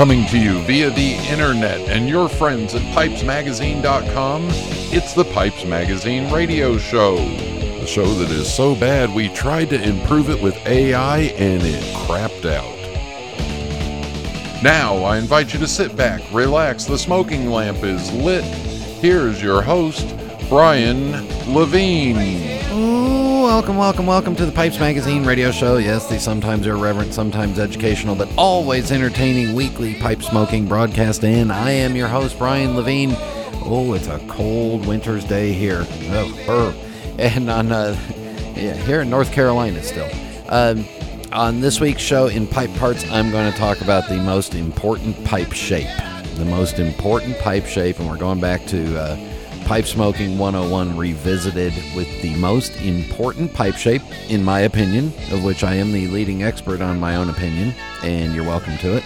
Coming to you via the internet and your friends at pipesmagazine.com, it's the Pipes Magazine radio show. The show that is so bad we tried to improve it with AI and it crapped out. Now I invite you to sit back, relax, the smoking lamp is lit. Here's your host, Brian Levine. Welcome, welcome, welcome to the Pipes Magazine radio show. Yes, the sometimes irreverent, sometimes educational, but always entertaining weekly pipe smoking broadcast. And I am your host, Brian Levine. Oh, it's a cold winter's day here. Oh. And on, uh, yeah, here in North Carolina still. Um, on this week's show in Pipe Parts, I'm going to talk about the most important pipe shape. The most important pipe shape, and we're going back to uh, Pipe Smoking 101 revisited with the most important pipe shape, in my opinion, of which I am the leading expert on my own opinion, and you're welcome to it.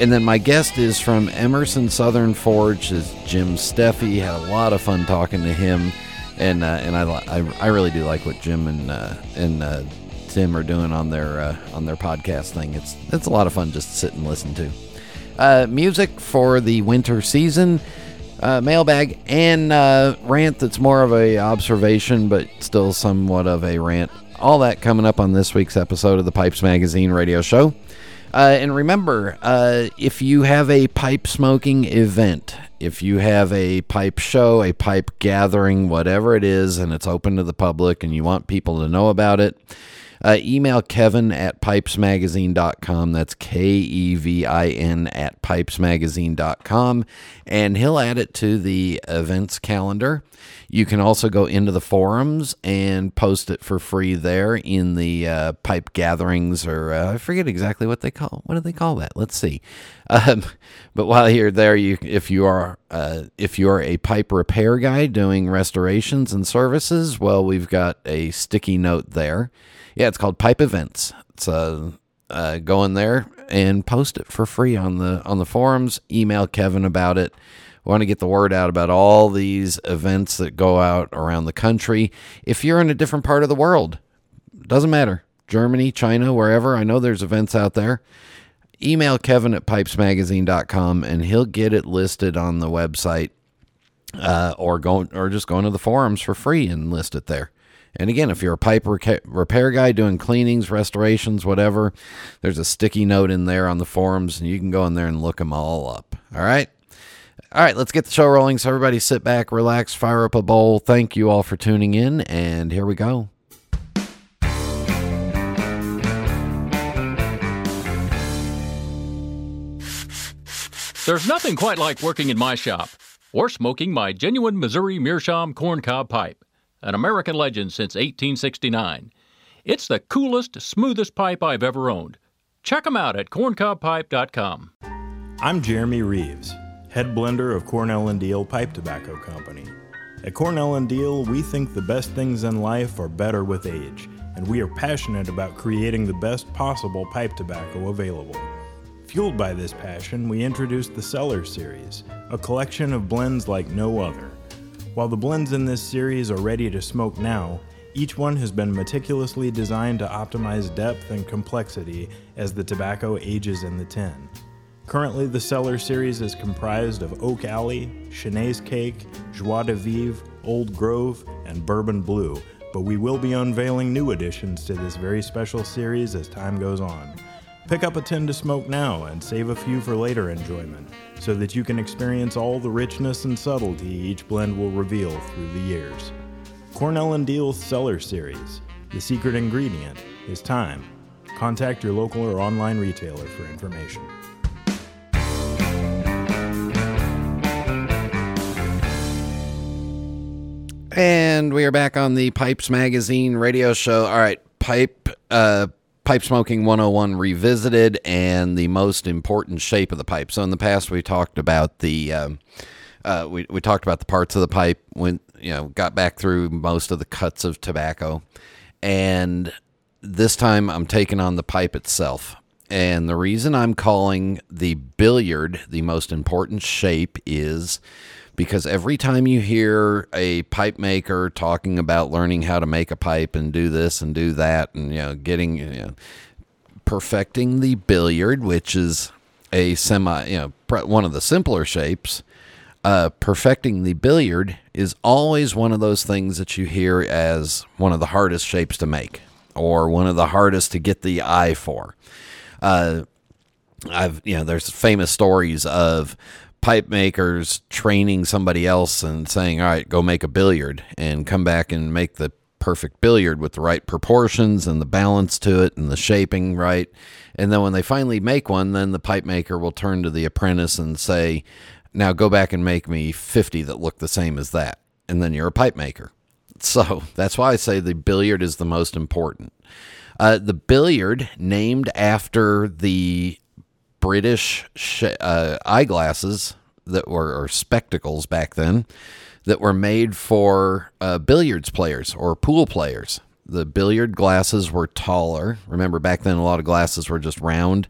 And then my guest is from Emerson Southern Forge, is Jim Steffey. Had a lot of fun talking to him, and uh, and I, I, I really do like what Jim and uh, and uh, Tim are doing on their uh, on their podcast thing. It's it's a lot of fun just to sit and listen to. Uh, music for the winter season, uh, mailbag and uh, rant. That's more of a observation, but still somewhat of a rant. All that coming up on this week's episode of the Pipes Magazine radio show. Uh, and remember, uh, if you have a pipe smoking event, if you have a pipe show, a pipe gathering, whatever it is, and it's open to the public and you want people to know about it, uh, email Kevin at pipesmagazine.com. That's K E V I N at pipesmagazine.com. And he'll add it to the events calendar. You can also go into the forums and post it for free there in the uh, pipe gatherings, or uh, I forget exactly what they call. What do they call that? Let's see. Um, but while you're there, you if you are uh, if you're a pipe repair guy doing restorations and services, well, we've got a sticky note there. Yeah, it's called Pipe Events. It's uh, uh, go in there and post it for free on the on the forums. Email Kevin about it. We want to get the word out about all these events that go out around the country. If you're in a different part of the world, doesn't matter. Germany, China, wherever. I know there's events out there. Email Kevin at pipesmagazine.com and he'll get it listed on the website uh, or go or just go into the forums for free and list it there. And again, if you're a pipe repair guy doing cleanings, restorations, whatever, there's a sticky note in there on the forums, and you can go in there and look them all up. All right. All right, let's get the show rolling. So, everybody sit back, relax, fire up a bowl. Thank you all for tuning in, and here we go. There's nothing quite like working in my shop or smoking my genuine Missouri Meerschaum corncob pipe, an American legend since 1869. It's the coolest, smoothest pipe I've ever owned. Check them out at corncobpipe.com. I'm Jeremy Reeves, head blender of Cornell and Diehl Pipe Tobacco Company. At Cornell and Diehl, we think the best things in life are better with age, and we are passionate about creating the best possible pipe tobacco available. Fueled by this passion, we introduced the Cellar Series, a collection of blends like no other. While the blends in this series are ready to smoke now, each one has been meticulously designed to optimize depth and complexity as the tobacco ages in the tin. Currently, the Cellar series is comprised of Oak Alley, Chenaise Cake, Joie de Vivre, Old Grove, and Bourbon Blue, but we will be unveiling new additions to this very special series as time goes on. Pick up a tin to smoke now and save a few for later enjoyment, so that you can experience all the richness and subtlety each blend will reveal through the years. Cornell and Diehl's Cellar Series. The secret ingredient is time. Contact your local or online retailer for information. And we are back on the Pipes Magazine radio show. All right, pipe uh pipe smoking 101 revisited and the most important shape of the pipe. So in the past we talked about the um, uh, we we talked about the parts of the pipe when you know got back through most of the cuts of tobacco, and this time I'm taking on the pipe itself. And the reason I'm calling the billiard the most important shape is because every time you hear a pipe maker talking about learning how to make a pipe and do this and do that and you know getting you know perfecting the billiard which is a semi, you know, one of the simpler shapes, uh, perfecting the billiard is always one of those things that you hear as one of the hardest shapes to make or one of the hardest to get the eye for. Uh, I've, you know, there's famous stories of pipe makers training somebody else and saying, all right, go make a billiard and come back and make the perfect billiard with the right proportions and the balance to it and the shaping right. And then when they finally make one, then the pipe maker will turn to the apprentice and say, now go back and make me 50 that look the same as that. And then you're a pipe maker. So that's why I say the billiard is the most important. Uh, the billiard, named after the British sh- uh, eyeglasses that were or spectacles back then, that were made for uh, billiards players or pool players. The billiard glasses were taller. Remember, back then, a lot of glasses were just round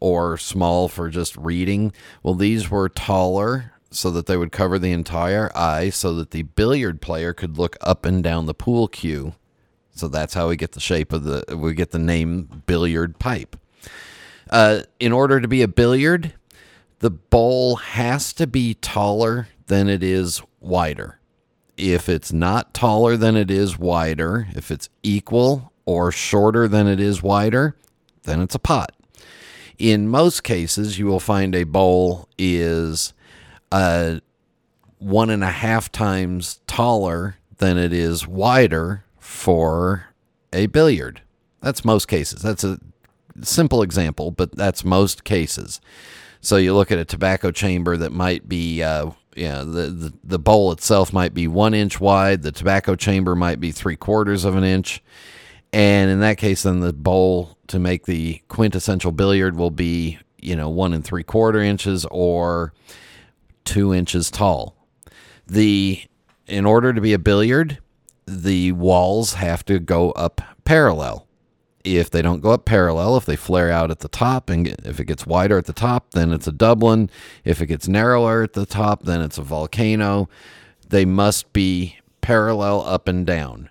or small for just reading. Well, these were taller so that they would cover the entire eye so that the billiard player could look up and down the pool cue. So that's how we get the shape of the, we get the name billiard pipe. Uh, in order to be a billiard, the bowl has to be taller than it is wider. If it's not taller than it is wider, if it's equal or shorter than it is wider, then it's a pot. In most cases, you will find a bowl is uh, one and a half times taller than it is wider for a billiard. That's most cases. That's a simple example, but that's most cases. So you look at a tobacco chamber that might be uh, yeah, the, the, the bowl itself might be one inch wide. The tobacco chamber might be three quarters of an inch. And in that case, then the bowl to make the quintessential billiard will be, you know, one and three quarter inches or two inches tall. The in order to be a billiard, the walls have to go up parallel if they don't go up parallel, if they flare out at the top, and if it gets wider at the top, then it's a Dublin. If it gets narrower at the top, then it's a volcano. They must be parallel up and down.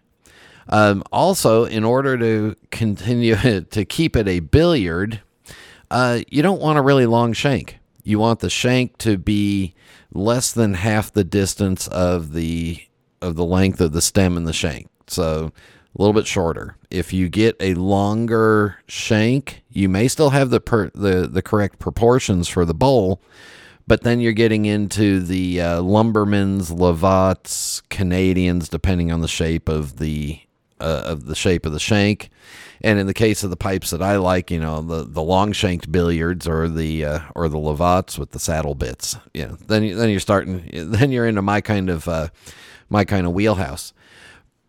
Um, also, in order to continue to keep it a billiard, uh, you don't want a really long shank. You want the shank to be less than half the distance of the of the length of the stem and the shank. So a little bit shorter. If you get a longer shank, you may still have the per, the the correct proportions for the bowl, but then you're getting into the uh, lumbermans, Lavats, Canadians, depending on the shape of the uh, of the shape of the shank. And in the case of the pipes that I like, you know, the, the long shanked billiards or the uh, or the Lavats with the saddle bits. You know, then then you're starting then you're into my kind of uh, my kind of wheelhouse.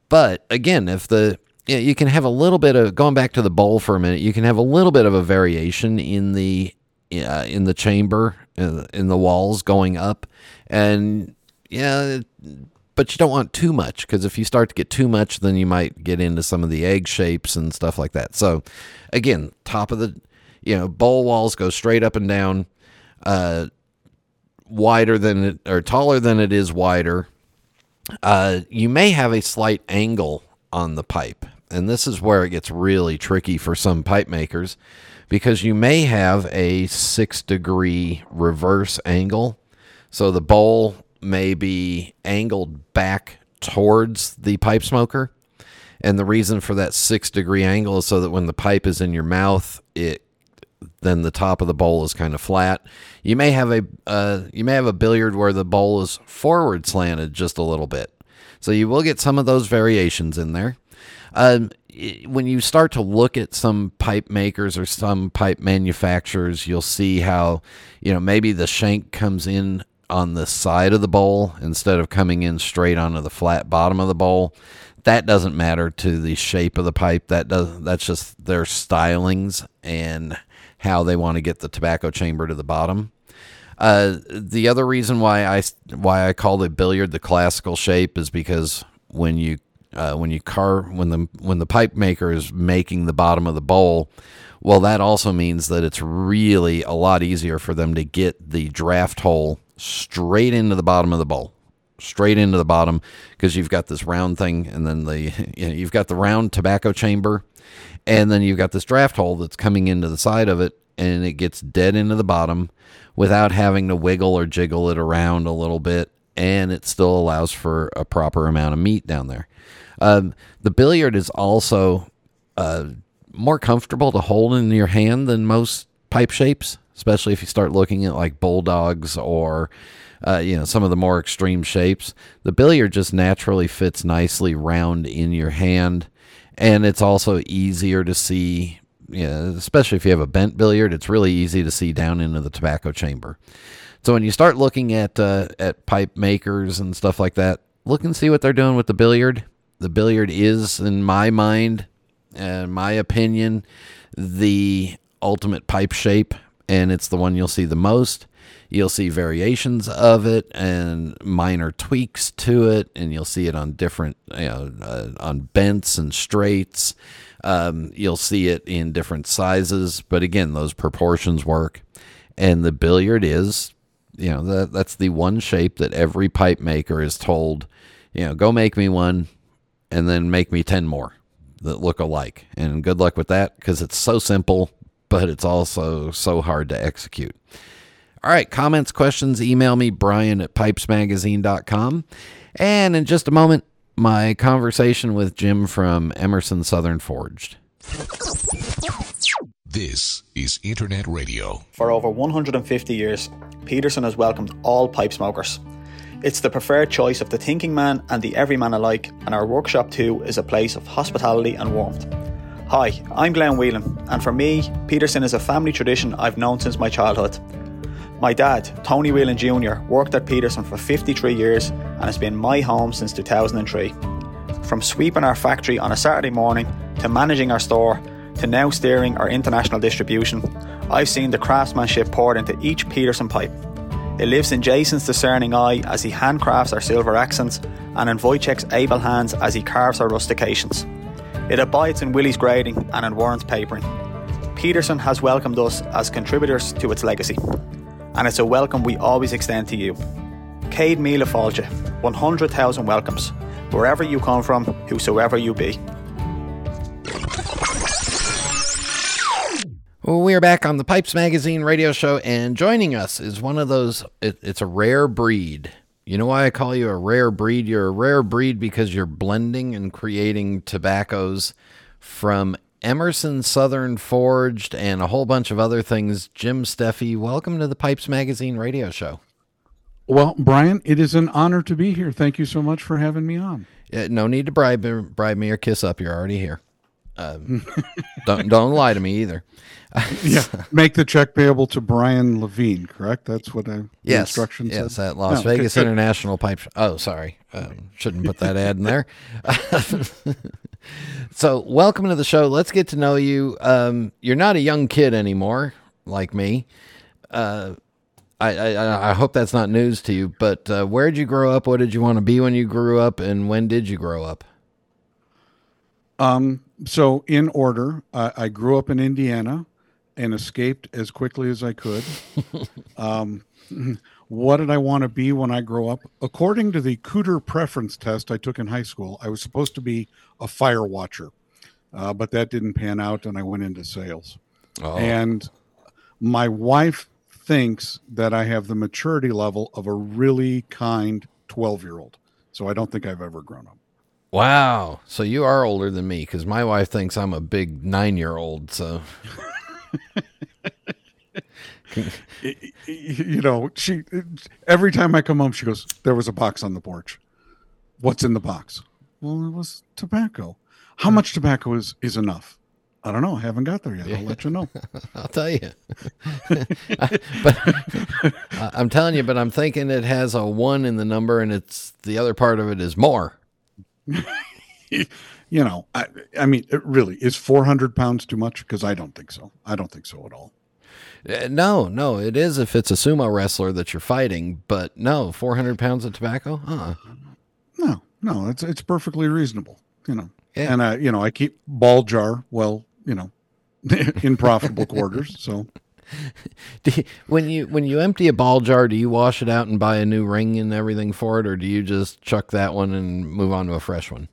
But again, if the you, know, you can have a little bit of going back to the bowl for a minute, you can have a little bit of a variation in the uh, in the chamber uh, in the walls going up, and yeah, but you don't want too much because if you start to get too much, then you might get into some of the egg shapes and stuff like that. So again, top of the you know bowl walls go straight up and down, uh, wider than it or taller than it is wider uh, you may have a slight angle on the pipe. And this is where it gets really tricky for some pipe makers because you may have a six degree reverse angle. So the bowl may be angled back towards the pipe smoker. And the reason for that six degree angle is so that when the pipe is in your mouth, it then the top of the bowl is kind of flat. You may have a uh, you may have a billiard where the bowl is forward slanted just a little bit, so you will get some of those variations in there. Um, when you start to look at some pipe makers or some pipe manufacturers, you'll see how you know maybe the shank comes in on the side of the bowl instead of coming in straight onto the flat bottom of the bowl. That doesn't matter to the shape of the pipe. That does that's just their stylings and how they want to get the tobacco chamber to the bottom. Uh, the other reason why I why I call the billiard the classical shape is because when you uh, when you car when the when the pipe maker is making the bottom of the bowl, well, that also means that it's really a lot easier for them to get the draft hole straight into the bottom of the bowl, straight into the bottom, because you've got this round thing, and then the you know, you've got the round tobacco chamber, and then you've got this draft hole that's coming into the side of it and it gets dead into the bottom without having to wiggle or jiggle it around a little bit, and it still allows for a proper amount of meat down there. Um, the billiard is also uh, more comfortable to hold in your hand than most pipe shapes, especially if you start looking at like bulldogs or uh, you know some of the more extreme shapes. The billiard just naturally fits nicely round in your hand, and it's also easier to see. Especially if you have a bent billiard, it's really easy to see down into the tobacco chamber. So when you start looking at uh, at pipe makers and stuff like that, look and see what they're doing with the billiard. The billiard is, in my mind, and my opinion, the ultimate pipe shape, and it's the one you'll see the most. You'll see variations of it and minor tweaks to it, and you'll see it on different, you know, uh, on bents and straights. Um, you'll see it in different sizes, but again, those proportions work. And the billiard is, you know, that that's the one shape that every pipe maker is told, you know, go make me one, and then make me ten more that look alike. And good luck with that because it's so simple, but it's also so hard to execute. All right, comments, questions, email me, Brian at pipesmagazine.com. And in just a moment, my conversation with Jim from Emerson Southern Forged. This is Internet Radio. For over 150 years, Peterson has welcomed all pipe smokers. It's the preferred choice of the thinking man and the everyman alike, and our workshop too is a place of hospitality and warmth. Hi, I'm Glenn Whelan, and for me, Peterson is a family tradition I've known since my childhood. My dad, Tony Whelan Jr., worked at Peterson for 53 years and has been my home since 2003. From sweeping our factory on a Saturday morning to managing our store to now steering our international distribution, I've seen the craftsmanship poured into each Peterson pipe. It lives in Jason's discerning eye as he handcrafts our silver accents and in Wojciech's able hands as he carves our rustications. It abides in Willie's grading and in Warren's papering. Peterson has welcomed us as contributors to its legacy, and it's a welcome we always extend to you. Céad Míle Fáilte, 100,000 welcomes, wherever you come from, whosoever you be. We are back on the Pipes Magazine radio show, and joining us is one of those, it, it's a rare breed. You know why I call you a rare breed? You're a rare breed because you're blending and creating tobaccos from Emerson Southern Forged and a whole bunch of other things. Jim Steffey, welcome to the Pipes Magazine radio show. Well, Brian, it is an honor to be here. Thank you so much for having me on. Uh, no need to bribe, bribe me or kiss up. You're already here. Um, don't don't lie to me either. yeah, make the check payable to Brian Levine. Correct. That's what I yes, instructions. Yes, said? at Las No, Vegas good, good. International Pipe. Oh, sorry, um, shouldn't put that ad in there. so, welcome to the show. Let's get to know you. Um, you're not a young kid anymore, like me. Uh, I, I I hope that's not news to you. But uh, where did you grow up? What did you want to be when you grew up? And when did you grow up? Um, so in order, I, I grew up in Indiana and escaped as quickly as I could. um, what did I want to be when I grow up? According to the Kuder preference test I took in high school, I was supposed to be a fire watcher, uh, but that didn't pan out, and I went into sales. Oh, And my wife thinks that I have the maturity level of a really kind 12 year old. So I don't think I've ever grown up. wow. So you are older than me because my wife thinks I'm a big nine year old. So you know, she every time I come home, she goes, "There was a box on the porch. What's in the box?" Well, it was tobacco. How much tobacco is is enough? I don't know. I haven't got there yet. I'll let you know. I'll tell you. but I- I'm telling you, but I'm thinking it has a one in the number, and it's the other part of it is more. You know, I, I mean, it really is 400 pounds too much because I don't think so. I don't think so at all. Uh, No, no, it is if it's a sumo wrestler that you're fighting, but no, 400 pounds of tobacco? Uh-uh. No, no, it's it's perfectly reasonable. You know, Yeah. and I, you know, I keep ball jar well, you know, in profitable quarters. So Do you, when you when you empty a ball jar, do you wash it out and buy a new ring and everything for it, or do you just chuck that one and move on to a fresh one?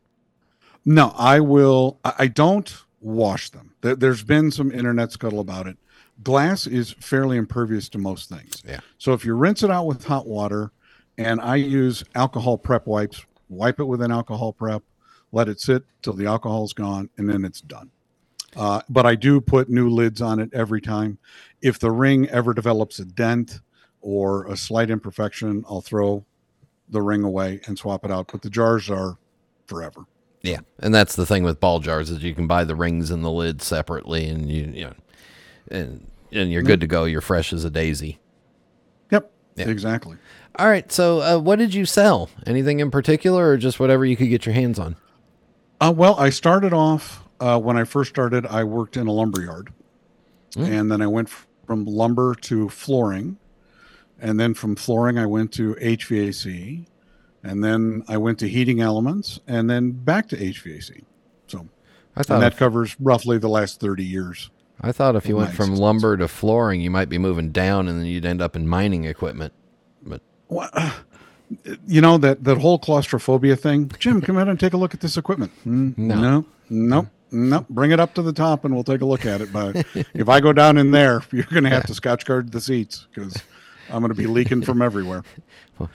no, I will. I, I don't wash them. There's been some internet scuttle about it, glass is fairly impervious to most things. Yeah. So if you rinse it out with hot water, and I use alcohol prep wipes, wipe it with an alcohol prep, let it sit till the alcohol's gone, and then it's done. Uh, but I do put new lids on it every time. If the ring ever develops a dent or a slight imperfection, I'll throw the ring away and swap it out. But the jars are forever. Yeah, and that's the thing with ball jars is you can buy the rings and the lid separately, and you you know, and and you're good to go. You're fresh as a daisy. Yep, Yeah. exactly. All right, so uh, what did you sell? Anything in particular, or just whatever you could get your hands on? Uh, well, I started off uh, when I first started. I worked in a lumber yard, and then I went f- from lumber to flooring, and then from flooring I went to HVAC, and then I went to heating elements, and then back to HVAC. So, I thought and that if, covers roughly the last thirty years. I thought if you went from lumber to flooring, you might be moving down, and then you'd end up in mining equipment. But Well, uh, you know that that whole claustrophobia thing. Jim, come out and take a look at this equipment. Mm, No. no, no, no. Bring it up to the top, and we'll take a look at it. But if I go down in there, you're going to have to scotch guard the seats because I'm going to be leaking from everywhere.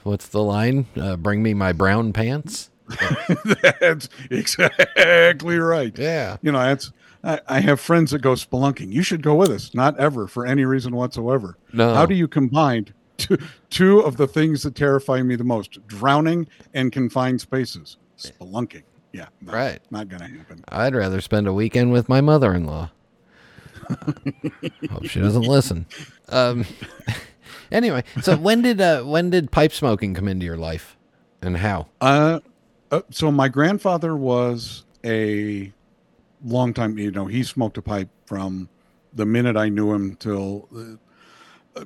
what's the line? Uh, bring me my brown pants. That's exactly right. Yeah. You know, that's. I, I have friends that go spelunking. You should go with us. Not ever for any reason whatsoever. No. How do you combine two, two of the things that terrify me the most: drowning and confined spaces? Spelunking. Yeah. no, Right. Not going to happen. I'd rather spend a weekend with my mother-in-law. Hope she doesn't listen. Um, anyway, so when did uh, when did pipe smoking come into your life, and how? Uh, uh, so my grandfather was a long time. You know, he smoked a pipe from the minute I knew him till uh,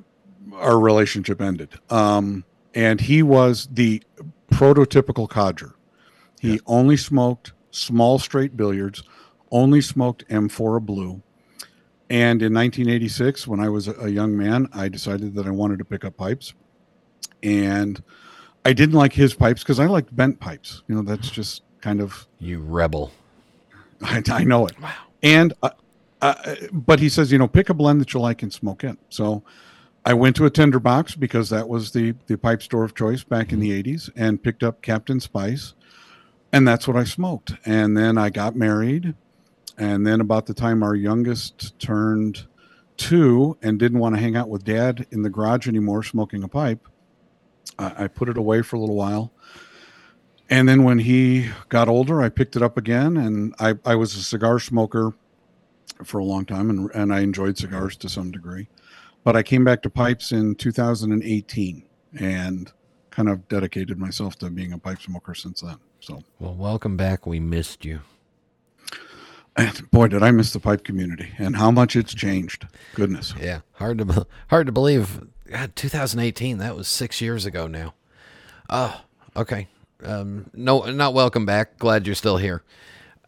our relationship ended. Um, and he was the prototypical codger. He only smoked small straight billiards, only smoked M4 blue. And in 1986, when I was a, a young man, I decided that I wanted to pick up pipes. And I didn't like his pipes because I liked bent pipes. You know, that's just kind of You rebel. I, I know it. Wow. And uh, uh, but he says, you know, pick a blend that you like and smoke in. So I went to a tinderbox because that was the the pipe store of choice back in the 80s and picked up Captain Spice. And that's what I smoked. And then I got married. And then about the time our youngest turned 2 and didn't want to hang out with dad in the garage anymore smoking a pipe, I, I put it away for a little while and then when he got older, I picked it up again, and I, I was a cigar smoker for a long time, and, and I enjoyed cigars to some degree. But I came back to pipes in 2018 and kind of dedicated myself to being a pipe smoker since then. So, Well, welcome back. We missed you. and boy, did I miss the pipe community and how much it's changed. Goodness. Yeah, hard to hard to believe. God, 2018. That was six years ago now. Oh, okay. Um, no, not welcome back. Glad you're still here.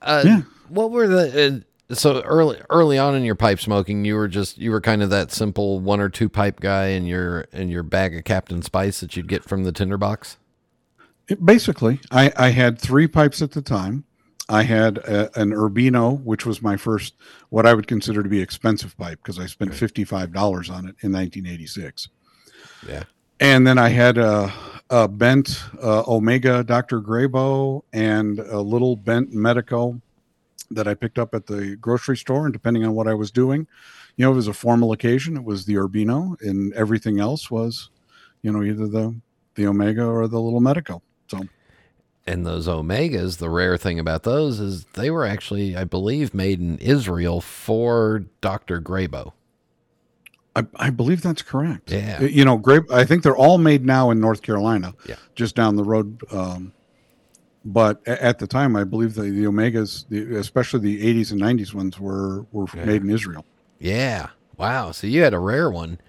Uh, Yeah. What were the uh, so early early on in your pipe smoking? You were just you were kind of that simple one or two pipe guy in your in your bag of Captain Spice that you'd get from the tinderbox. It, basically, I, I had three pipes at the time. I had a, an Urbino, which was my first, what I would consider to be expensive pipe because I spent $55 on it in 1986. Yeah. And then I had a, a bent uh, Omega Dr. Grabow and a little bent Medico that I picked up at the grocery store. And depending on what I was doing, you know, it was a formal occasion, it was the Urbino, and everything else was, you know, either the the Omega or the little Medico. So And those Omegas, the rare thing about those is they were actually, I believe, made in Israel for Dr. Grabow. I, I believe that's correct. Yeah. You know, grape. I think they're all made now in North Carolina. Yeah. Just down the road. Um, but at the time, I believe the, the Omegas, the, especially the 80s and 90s ones, were were made in Israel. Yeah. Wow. So you had a rare one.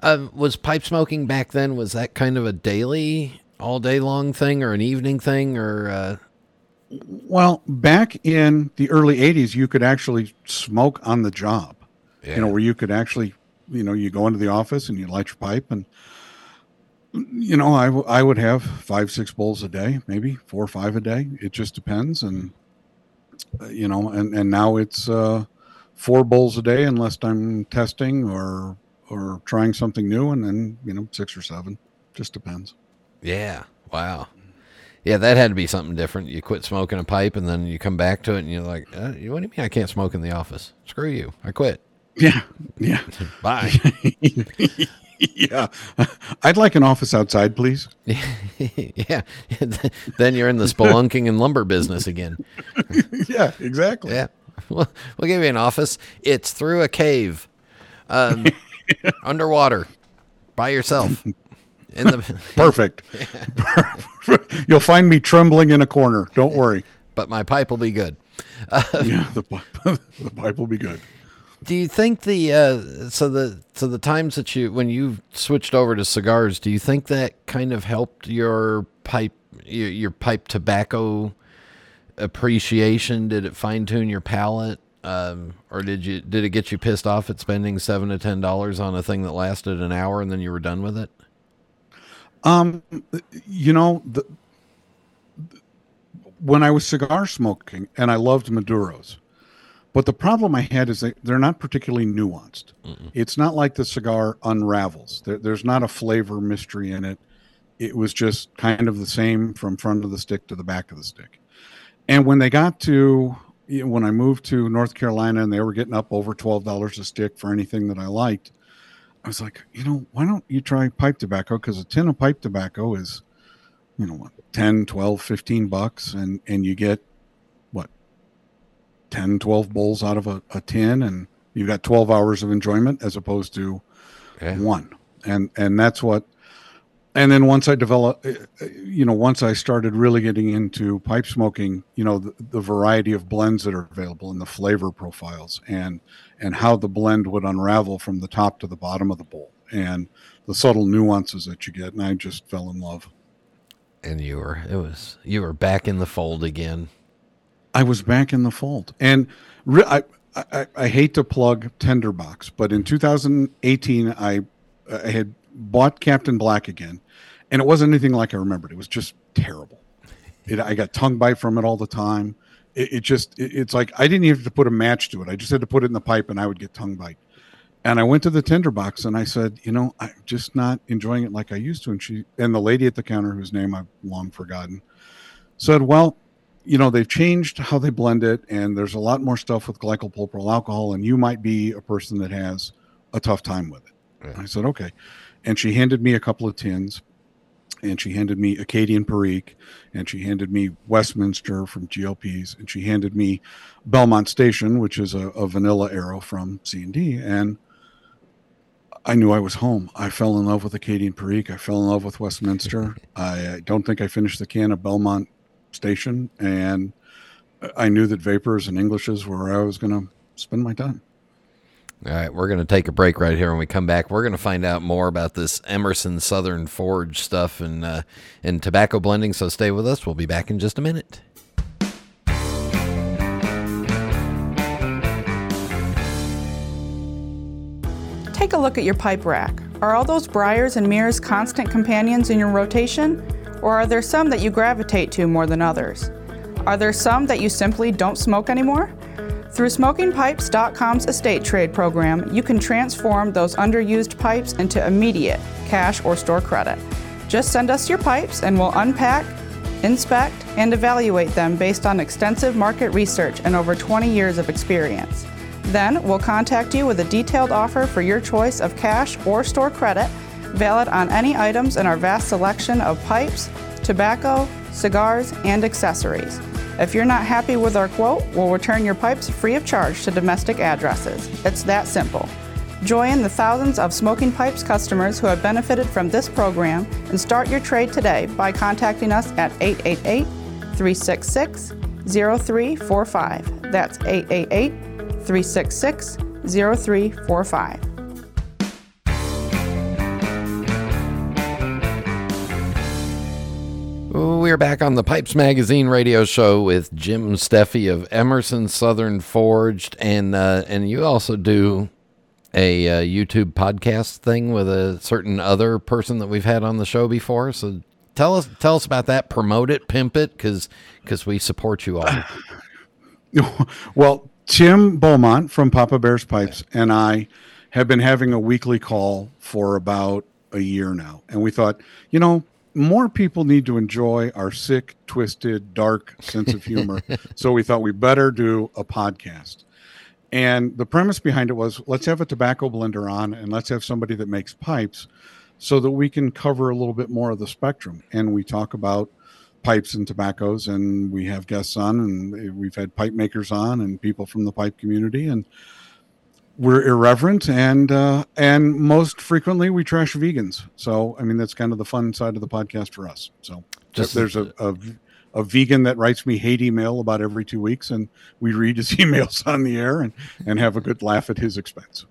Um, was pipe smoking back then? Was that kind of a daily, all day long thing, or an evening thing, or uh, Well, back in the early 80s, you could actually smoke on the job. You know, where you could actually, you know, you go into the office and you light your pipe and, you know, I, w- I would have five, six bowls a day, maybe four or five a day. It just depends. And, uh, you know, and, and now it's, uh, four bowls a day unless I'm testing or or trying something new, and then you know six or seven. Just depends. Yeah. Wow. Yeah, that had to be something different. You quit smoking a pipe, and then you come back to it, and you're like, uh, "What do you mean I can't smoke in the office? Screw you! I quit. Yeah, yeah, Bye." yeah. I'd like an office outside, please. yeah. then you're in the spelunking and lumber business again. yeah, exactly. Yeah. We'll, we'll give you an office. It's through a cave, um, underwater, by yourself. In the Perfect. You'll find me trembling in a corner. Don't worry. but my pipe will be good. Yeah, the the pipe will be good. Do you think the uh, so the so the times that you when you switched over to cigars, do you think that kind of helped your pipe your, your pipe tobacco appreciation? Did it fine tune your palate, um, or did you did it get you pissed off at spending seven to ten dollars on a thing that lasted an hour and then you were done with it? Um, you know, the, when I was cigar smoking, and I loved Maduros, but the problem I had is they, they're not particularly nuanced. It's not like the cigar unravels. There, there's not a flavor mystery in it. It was just kind of the same from front of the stick to the back of the stick. And when they got to when I moved to North Carolina and they were getting up over twelve dollars a stick for anything that I liked, I was like, you know, why don't you try pipe tobacco? Because a tin of pipe tobacco is, you know, what, 10, 12, 15 bucks. And, and you get 10, 12 bowls out of a, a tin and you've got 12 hours of enjoyment as opposed to Yeah. one. And, and that's what, and then once I developed, eh, eh, you know, once I started really getting into pipe smoking, you know, the, the variety of blends that are available and the flavor profiles and, and how the blend would unravel from the top to the bottom of the bowl and the subtle nuances that you get. And I just fell in love. And you were it was you were back in the fold again. I was back in the fold. And re- I, I, I hate to plug Tinderbox, but in 2018, I, I had bought Captain Black again, and it wasn't anything like I remembered. It was just terrible. It, I got tongue bite from it all the time. It, it just, it, it's like I didn't even have to put a match to it. I just had to put it in the pipe, and I would get tongue bite. And I went to the Tinderbox and I said, you know, I'm just not enjoying it like I used to. And she, and the lady at the counter, whose name I've long forgotten, said, well, you know they've changed how they blend it and there's a lot more stuff with glycopropyl alcohol and you might be a person that has a tough time with it i said okay and she handed me a couple of tins and she handed me acadian perique and she handed me westminster from glps and she handed me belmont station which is a, a vanilla arrow from c&d and I knew I was home. I fell in love with Acadian Perique. I fell in love with Westminster. I, I don't think I finished the can of Belmont Station, and I knew that vapors and Englishes were where I was going to spend my time. All right, we're going to take a break right here. When we come back, we're going to find out more about this Emerson Southern Forge stuff and uh, and tobacco blending. So stay with us. We'll be back in just a minute. Take a look at your pipe rack. Are all those briars and mirrors constant companions in your rotation? Or are there some that you gravitate to more than others? Are there some that you simply don't smoke anymore? Through SmokingPipes.com's estate trade program, you can transform those underused pipes into immediate cash or store credit. Just send us your pipes and we'll unpack, inspect, and evaluate them based on extensive market research and over 20 years of experience. Then we'll contact you with a detailed offer for your choice of cash or store credit, valid on any items in our vast selection of pipes, tobacco, cigars, and accessories. If you're not happy with our quote, we'll return your pipes free of charge to domestic addresses. It's that simple. Join the thousands of Smoking Pipes customers who have benefited from this program and start your trade today by contacting us at 888 366 0345. That's 888 366 0345. We're back on the Pipes Magazine radio show with Jim Steffey of Emerson Southern Forged, and uh, and you also do a uh, YouTube podcast thing with a certain other person that we've had on the show before. So tell us tell us about that. Promote it, pimp it, because we support you all. well, Tim Beaumont from Papa Bear's Pipes and I have been having a weekly call for about a year now. And we thought, you know, more people need to enjoy our sick, twisted, dark sense of humor. so we thought we better do a podcast. And the premise behind it was let's have a tobacco blender on and let's have somebody that makes pipes so that we can cover a little bit more of the spectrum. And we talk about pipes and tobaccos and we have guests on and we've had pipe makers on and people from the pipe community and we're irreverent and uh, and most frequently we trash vegans. So I mean that's kind of the fun side of the podcast for us. So Just- there's a, a a vegan that writes me hate email about every two weeks, and we read his emails on the air and and have a good laugh at his expense.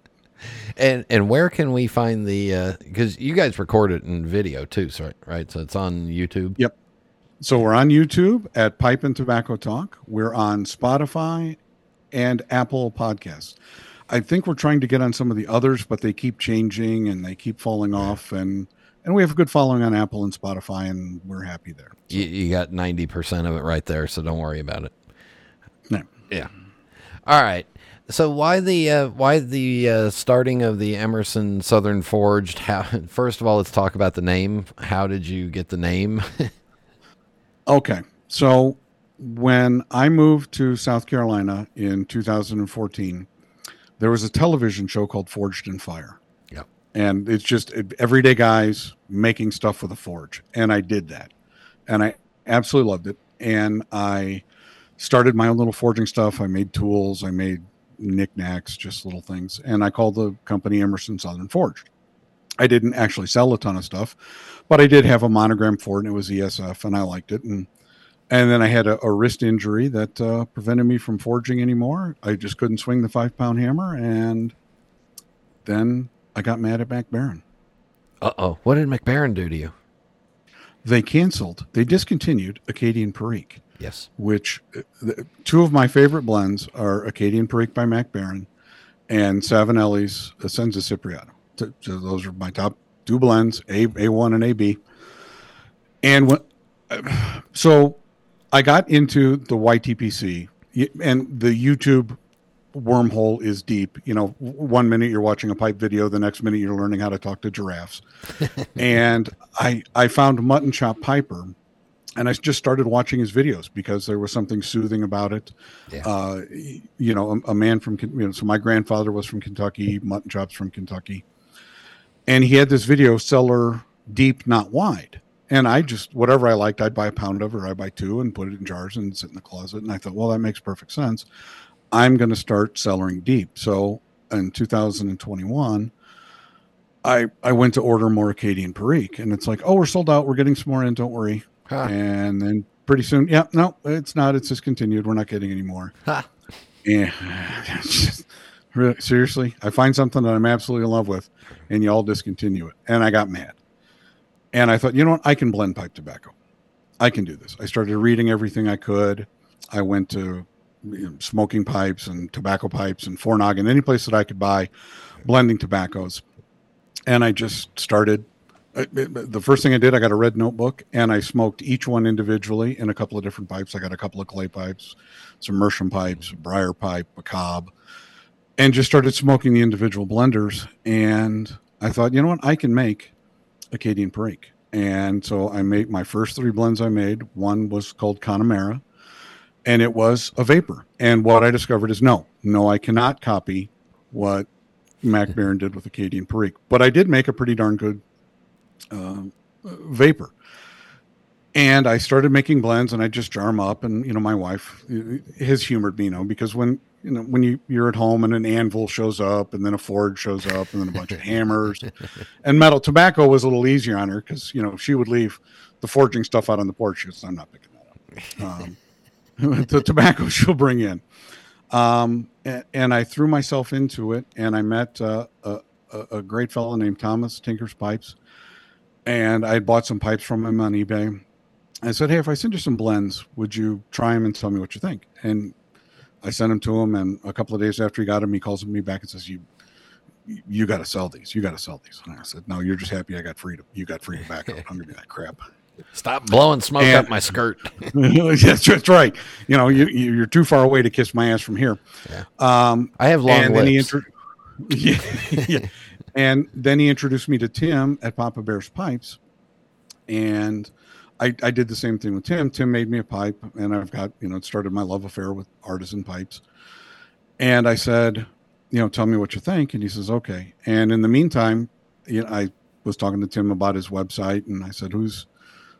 And and where can we find the? Because you guys record it in video too, so, right? So it's on YouTube. Yep. So we're on YouTube at Pipe and Tobacco Talk. We're on Spotify and Apple Podcasts. I think we're trying to get on some of the others, but they keep changing and they keep falling off. And and we have a good following on Apple and Spotify, and we're happy there. You, you got ninety percent of it right there, so don't worry about it. No. Yeah. All right. So why the uh, why the uh, starting of the Emerson Southern Forged? How, first of all, let's talk about the name. How did you get the name? Okay. So when I moved to South Carolina in 2014, there was a television show called Forged in Fire. Yeah. And it's just everyday guys making stuff with a forge. And I did that. And I absolutely loved it. And I started my own little forging stuff. I made tools, I made knickknacks, just little things. And I called the company Emerson Southern Forged. I didn't actually sell a ton of stuff, but I did have a monogram for it, and it was ESF, and I liked it. And and then I had a, a wrist injury that uh, prevented me from forging anymore. I just couldn't swing the five pound hammer, and then I got mad at Mac Baren. uh oh. What did Mac Baren do to you? They canceled, they discontinued Acadian Perique, Yes. which uh, the, two of my favorite blends are Acadian Perique by Mac Baren and Savinelli's Ascenza Cipriano. So, so those are my top two blends, A A1 and AB. And when, so I got into the YTPC and the YouTube wormhole is deep. You know, one minute you're watching a pipe video, the next minute you're learning how to talk to giraffes. and I I found Mutton Chop Piper and I just started watching his videos because there was something soothing about it. Yeah. Uh, you know, a, a man from you know, so my grandfather was from Kentucky, Mutton Chop's from Kentucky, and he had this video cellar deep, not wide. And I just whatever I liked, I'd buy a pound of it, or I'd buy two and put it in jars and sit in the closet. And I thought, well, that makes perfect sense. I'm going to start cellaring deep. So in 2021, I I went to order more Acadian Perique, and it's like, oh, we're sold out. We're getting some more in. Don't worry. Huh. And then pretty soon, yeah, no, it's not. It's discontinued. We're not getting any more. Ha. Yeah, just- really, seriously, I find something that I'm absolutely in love with, and you all discontinue it, and I got mad. And I thought, you know what? I can blend pipe tobacco. I can do this. I started reading everything I could. I went to you know, smoking pipes and tobacco pipes and Fornog and any place that I could buy blending tobaccos. And I just started. Uh, uh, the first thing I did, I got a red notebook and I smoked each one individually in a couple of different pipes. I got a couple of clay pipes, some meerschaum pipes, a briar pipe, a cob, and just started smoking the individual blenders. And I thought, you know what? I can make Acadian Perique. And so I made my first three blends I made. One was called Connemara, and it was a vapor. And what I discovered is no, no, I cannot copy what Mac did with Acadian Perique, but I did make a pretty darn good uh, vapor. And I started making blends, and I just jar them up. And you know, my wife has humored me, you know, because when you know when you you're at home and an anvil shows up, and then a forge shows up, and then a bunch of hammers, and metal tobacco was a little easier on her because you know she would leave the forging stuff out on the porch. She goes, I'm not picking that up. Um, the tobacco she'll bring in. Um, and, and I threw myself into it, and I met uh, a, a, a great fellow named Thomas Tinker's Pipes, and I had bought some pipes from him on eBay. I said, "Hey, if I send you some blends, would you try them and tell me what you think?" And I sent them to him, and a couple of days after he got them, he calls me back and says, "You, you got to sell these. You got to sell these." And I said, "No, you're just happy I got freedom. You got free tobacco. I'm gonna be that crap." Stop blowing smoke And- up my skirt. yes, that's right. You know, you, you- you're too far away to kiss my ass from here. Um, I have long and then he lips. intro- yeah, yeah. And then he introduced me to Tim at Papa Bear's Pipes, and I, I did the same thing with Tim. Tim made me a pipe, and I've got you know it started my love affair with artisan pipes. And I said, you know, tell me what you think, and he says, okay. And in the meantime, you know, I was talking to Tim about his website, and I said, who's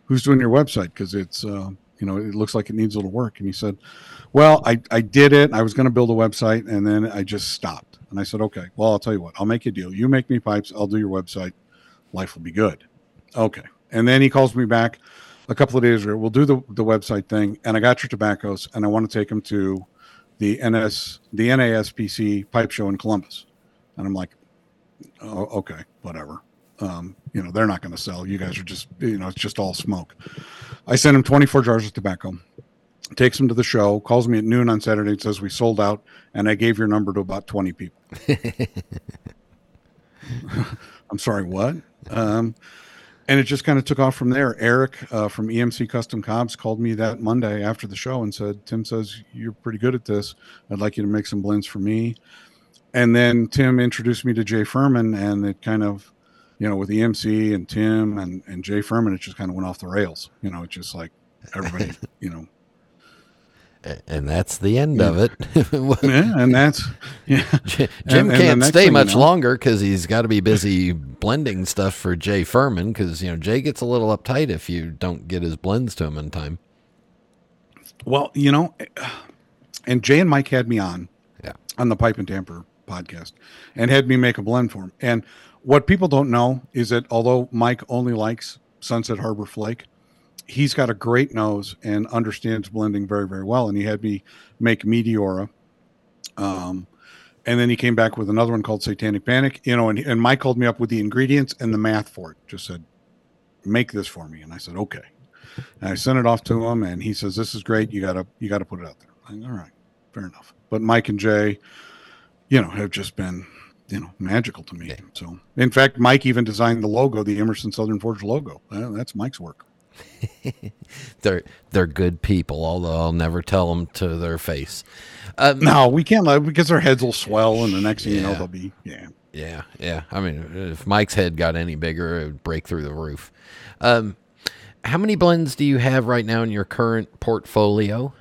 who's doing your website? Because it's uh, you know it looks like it needs a little work. And he said well i i did it. I was going to build a website and then i just stopped. And i said okay. Well i'll tell you what. I'll make a deal. You make me pipes. I'll do your website. Life will be good. Okay. And then he calls me back a couple of days ago. we'll do the, the website thing and i got your tobaccos and i want to take them to the ns the naspc pipe show in columbus. And i'm like oh, okay whatever. Um, you know they're not going to sell. You guys are just you know it's just all smoke. I sent him 24 jars of tobacco takes him to the show calls me at noon on saturday and says we sold out and i gave your number to about 20 people. I'm sorry what? Um, and it just kind of took off from there. Eric uh, from emc custom cobs called me that monday after the show and said tim says you're pretty good at this. I'd like you to make some blends for me. And then tim introduced me to jay furman and it kind of you know, with EMC and Tim and, and Jay Furman, it just kind of went off the rails. You know, it's just like everybody, you know, and that's the end of it. yeah, and that's yeah. Jim And- and can't next stay thing you much know- longer because he's got to be busy blending stuff for Jay Furman. Because you know Jay gets a little uptight if you don't get his blends to him in time. Well, you know, and Jay and Mike had me on Yeah. on the Pipe and Tamper podcast and had me make a blend for him. And what people don't know is that although Mike only likes Sunset Harbor Flake, he's got a great nose and understands blending very, very well. And he had me make Meteora. Um, and then he came back with another one called Satanic Panic, you know, and, and Mike called me up with the ingredients and the math for it. Just said, make this for me. And I said, okay. And I sent it off to him and he says, this is great. You gotta, you gotta put it out there. I'm all right, fair enough. But Mike and Jay, you know, have just been, you know, magical to me. So in fact, Mike even designed the logo, the Emerson Southern Forge logo. That's Mike's work. They're they're good people, although I'll never tell them to their face. Um, No, we can't let because their heads will swell and the next thing you know, they'll be, yeah. Yeah, yeah. I mean, if Mike's head got any bigger, it would break through the roof. Um, how many blends do you have right now in your current portfolio?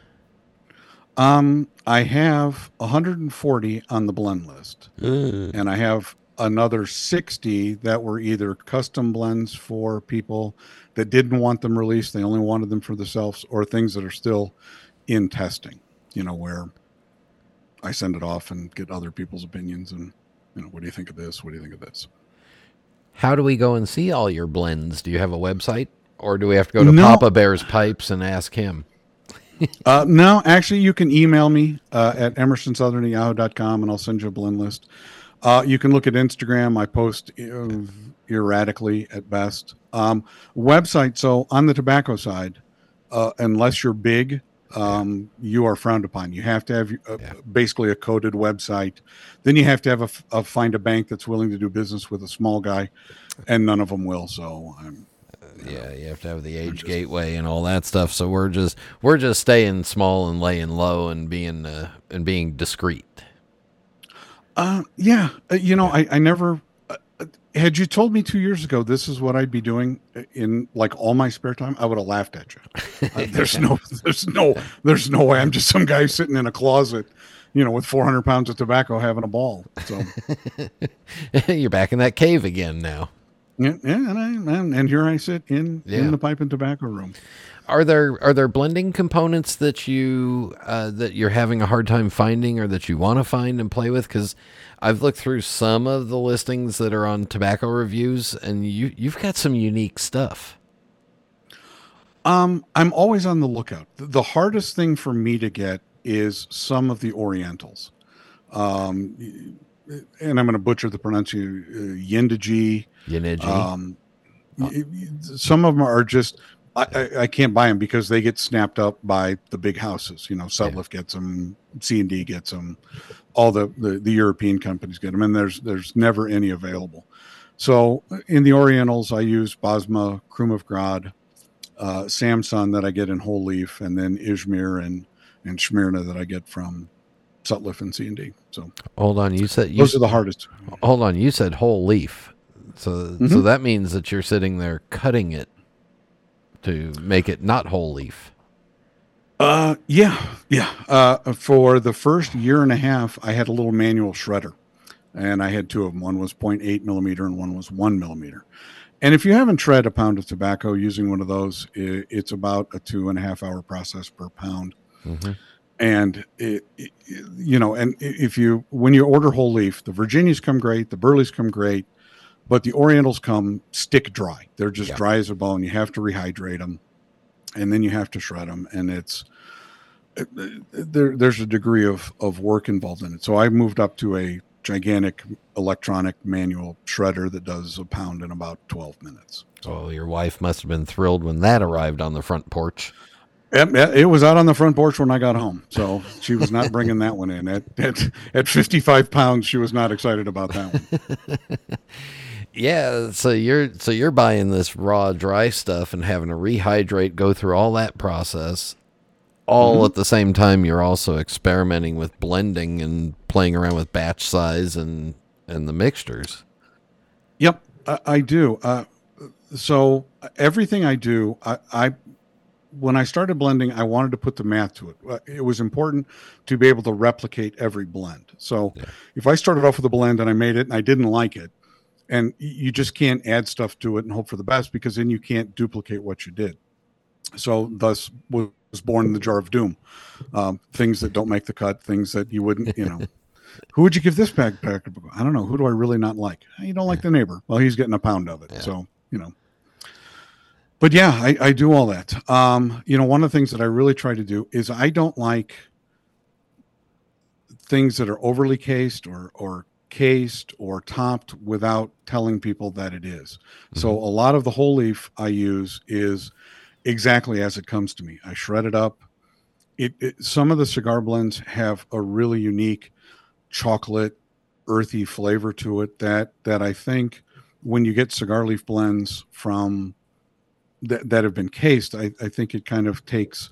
Um, I have 140 on the blend list, and I have another 60 that were either custom blends for people that didn't want them released; they only wanted them for themselves, or things that are still in testing. You know, where I send it off and get other people's opinions, and you know, what do you think of this? What do you think of this? How do we go and see all your blends? Do you have a website, or do we have to go to No. Papa Bear's Pipes and ask him? Uh, no, actually, you can email me uh, at emersonsouthern@yahoo.com, and I'll send you a blend list. Uh, you can look at Instagram. I post uh, erratically at best. Um, website. So on the tobacco side, uh, unless you're big, um, you are frowned upon. You have to have uh, Yeah. basically a coded website. Then you have to have a, a find a bank that's willing to do business with a small guy, and none of them will. So I'm Yeah, you have to have the age gateway and all that stuff. So we're just we're just staying small and laying low and being uh, and being discreet. Uh, yeah. Uh, you know, I, I never, had you told me two years ago this is what I'd be doing in like all my spare time, I would have laughed at you. Uh, there's no, there's no, there's no way. I'm just some guy sitting in a closet, you know, with 400 pounds of tobacco having a ball. So, You're back in that cave again now. yeah. yeah and, I, and, and here I sit in, Yeah. in the pipe and tobacco room. Are there are there blending components that you uh, that you're having a hard time finding or that you want to find and play with? Because I've looked through some of the listings that are on tobacco reviews, and you you've got some unique stuff. Um, I'm always on the lookout. The- hardest thing for me to get is some of the Orientals. Um, and I'm going to butcher the pronunciation, uh, Yindaji. Yiniji. Um, y- some of them are just, I, I, I can't buy them because they get snapped up by the big houses. You know, Sutliff gets them, C and D gets them, all the, the the European companies get them, and there's there's never any available. So in the Orientals, I use Bosma, Krumovgrad, uh, Samsun that I get in whole leaf, and then Izmir and and Smyrna that I get from Sutliff and C and D. So Hold on, you said you those are the hardest. hold on, you said whole leaf. So so Mhm. that means that you're sitting there cutting it to make it not whole leaf. Uh, yeah, yeah. Uh, for the first year and a half, I had a little manual shredder, and I had two of them. One was 0.8 millimeter, and one was one millimeter. And if you haven't shred a pound of tobacco using one of those, it's about a two and a half hour process per pound. Mhm. And it, it- you know, and if you when you order whole leaf, the Virginias come great, the Burleys come great, but the Orientals come stick dry. They're just Yeah. dry as a bone. You have to rehydrate them, and then you have to shred them, and it's there, there's a degree of, of work involved in it. So I moved up to a gigantic electronic manual shredder that does a pound in about 12 minutes. So your wife must have been thrilled when that arrived on the front porch. Yep, it was out on the front porch when I got home. So she was not bringing that one in. At, at, at 55 pounds, she was not excited about that one. Yeah, so you're so you're buying this raw dry stuff and having to rehydrate, go through all that process. All at the same time you're also experimenting with blending and playing around with batch size and and the mixtures. Yep, I, I do. Uh, so everything I do, I, I when I started blending, I wanted to put the math to it. Uh, It was important to be able to replicate every blend. So if I started off with a blend and I made it and I didn't like it, and you just can't add stuff to it and hope for the best because then you can't duplicate what you did. So thus was born the jar of doom. Um, things that don't make the cut, things that you wouldn't, you know. Who would you give this backpack? to? I don't know. Who do I really not like? You don't like the neighbor. Well, he's getting a pound of it. Yeah. So, you know. But yeah, I, I do all that. Um, you know, one of the things that I really try to do is I don't like things that are overly cased or or cased or topped without telling people that it is. So mm-hmm. a lot of the whole leaf I use is exactly as it comes to me. I shred it up. It, it some of the cigar blends have a really unique chocolate earthy flavor to it that that I think when you get cigar leaf blends from that, that have been cased, I, I think it kind of takes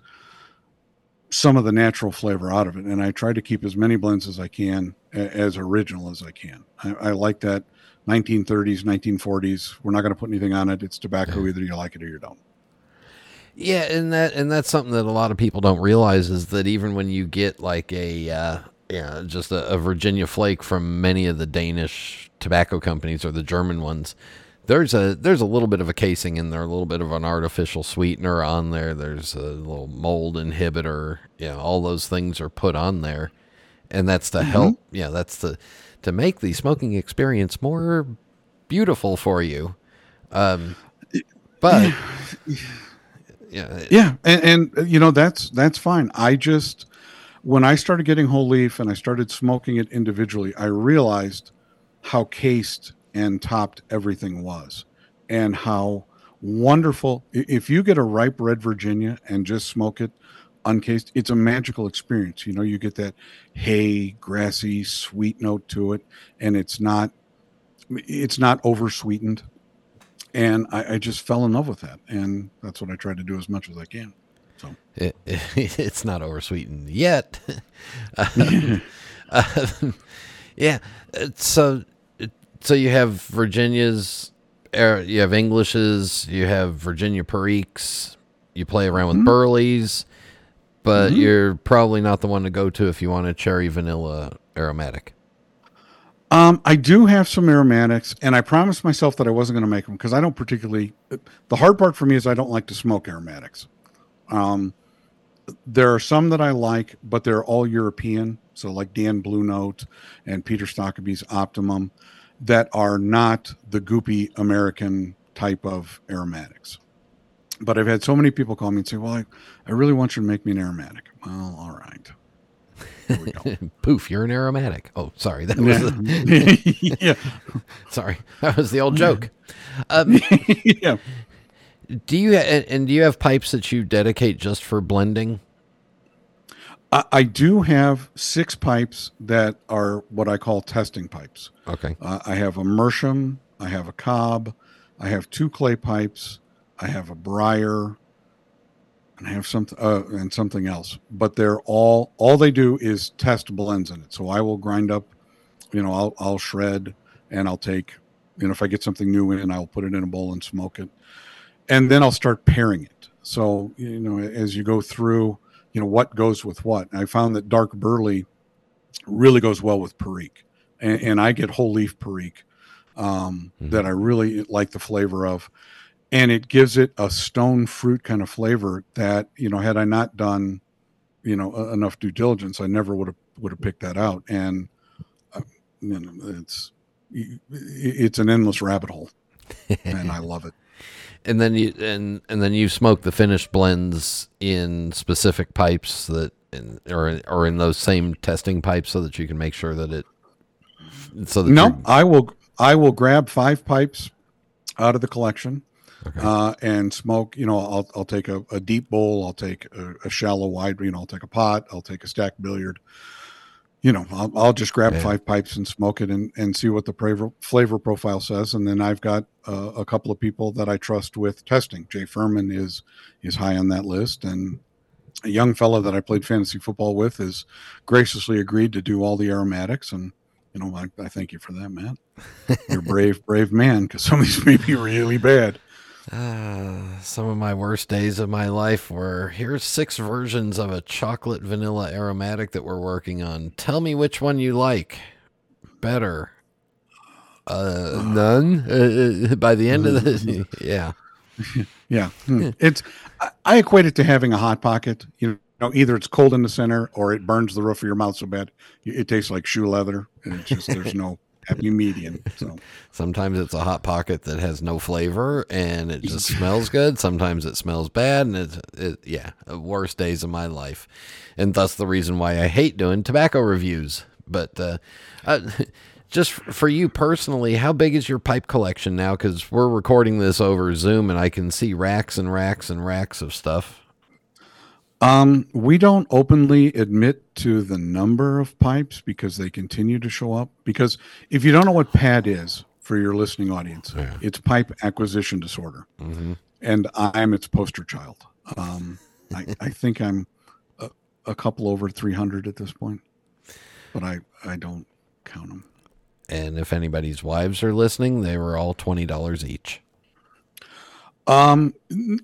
some of the natural flavor out of it. And I try to keep as many blends as I can as original as I can. I, I like that 1930s, 1940s. We're not going to put anything on it. It's tobacco. Either you like it or you don't. Yeah, and that and that's something that a lot of people don't realize is that even when you get like a uh, yeah, just a, a Virginia flake from many of the Danish tobacco companies or the German ones, there's a there's a little bit of a casing in there, a little bit of an artificial sweetener on there. There's a little mold inhibitor. You know, all those things are put on there, and that's to help. Yeah, that's to to make the smoking experience more beautiful for you. Um, but yeah, Yeah, and, and you know that's that's fine. I just when I started getting whole leaf and I started smoking it individually, I realized how cased and topped everything was, and how wonderful. If you get a ripe red Virginia and just smoke it uncased, it's a magical experience. You know, you get that hay, grassy, sweet note to it, and it's not it's not oversweetened. and I, I just fell in love with that and that's what i try to do as much as i can so it, it's not oversweetened yet. Um, um, yeah. uh, So, so you have Virginias, you have Englishes, you have Virginia Periques. You play around with Burleys, but you're probably not the one to go to if you want a cherry vanilla aromatic. um, i do have some aromatics and i promised myself that i wasn't going to make them because i don't particularly the hard part for me is i don't like to smoke aromatics um, there are some that i like but they're all european so like dan blue note and peter Stokkebye's optimum that are not the goopy american type of aromatics but I've had so many people call me and say, "Well, I, I really want you to make me an aromatic." Well, all right. Here we go. Poof, you're an aromatic. Oh, sorry, that was the, yeah, sorry, that was the old joke. Um, yeah. do you and do you have pipes that you dedicate just for blending? I, I do have six pipes that are what I call testing pipes. Okay. Uh, I have a meerschaum, I have a Cobb, I have two clay pipes, I have a Briar, and I have something uh, and something else. But they're all all they do is test blends in it. So I will grind up, you know, I'll I'll shred and I'll take, you know, if I get something new in, I'll put it in a bowl and smoke it, and then I'll start pairing it. So you know, as you go through, you know, what goes with what. I found that dark burley really goes well with Perique, and, and I get whole leaf Perique um, Mhm. that I really like the flavor of, and it gives it a stone fruit kind of flavor that you know had I not done, you know, enough due diligence, I never would have would have picked that out, and uh, you know, it's it's an endless rabbit hole, and I love it. And then you and and then you smoke the finished blends in specific pipes that in, or in, or in those same testing pipes so that you can make sure that it so that No, I will. I will grab five pipes out of the collection Okay. uh, and smoke. You know, I'll I'll take a, a deep bowl. I'll take a, a shallow wide. You know, I'll take a pot. I'll take a stacked billiard. You know, I'll, I'll just grab Yeah. five pipes and smoke it and, and see what the flavor flavor profile says. And then I've got uh, a couple of people that I trust with testing. Jay Furman is is high on that list, and a young fellow that I played fantasy football with has graciously agreed to do all the aromatics and you know, I, I thank you for that, man. You're a brave, brave man because some of these may be really bad. Ah, some of my worst days of my life were here's six versions of a chocolate vanilla aromatic that we're working on. Tell me which one you like better. Uh, none. Uh, uh, by the end of the yeah, Yeah, Hmm. it's I, I equate it to having a hot pocket. You know, either it's cold in the center or it burns the roof of your mouth so bad it tastes like shoe leather. And it's just there's no happy median. So sometimes it's a hot pocket that has no flavor and it just smells good. Sometimes it smells bad and it's it, yeah, uh, worst days of my life, and thus the reason why I hate doing tobacco reviews. But uh, uh, just for you personally, how big is your pipe collection now? Because we're recording this over Zoom and I can see racks and racks and racks of stuff. Um, we don't openly admit to the number of pipes because they continue to show up. Because if you don't know what PAD is for your listening audience, Yeah. it's pipe acquisition disorder, hmm and I'm its poster child. Um, I, I think I'm a, a couple over 300 at this point, but I I don't count them. And if anybody's wives are listening, they were all twenty dollars each. Um,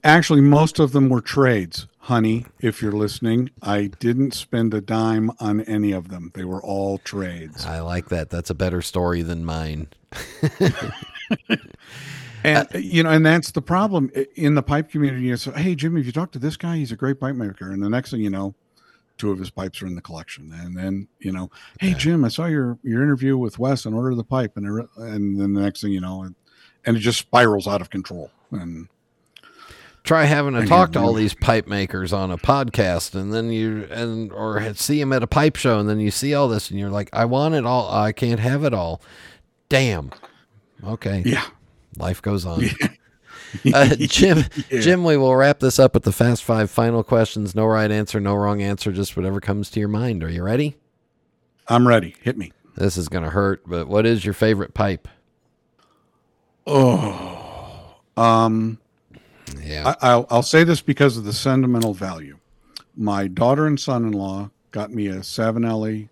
actually, most of them were trades, honey. If you're listening, I didn't spend a dime on any of them. They were all trades. I like that. That's a better story than mine. And you know, and that's the problem in the pipe community. Is hey, Jimmy, if you talk to this guy, he's a great pipe maker, and the next thing you know, two of his pipes are in the collection, and then you know, hey, Jim, I saw your your interview with Wes and Order the Pipe, and and then the next thing you know, and, and it just spirals out of control. And Try having to talk to all these pipe makers on a podcast, and then you and or see them at a pipe show, and then you see all this, and you're like, I want it all. I can't have it all. Damn. Okay. yeah, Life goes on. Uh, Jim, Yeah. Jim, we will wrap this up with the fast five final questions. No right answer, no wrong answer, just whatever comes to your mind. Are you ready? I'm ready. Hit me. This is gonna hurt, but what is your favorite pipe? Oh, um, Yeah. I, I'll I'll say this because of the sentimental value. My daughter and son-in-law got me a Savinelli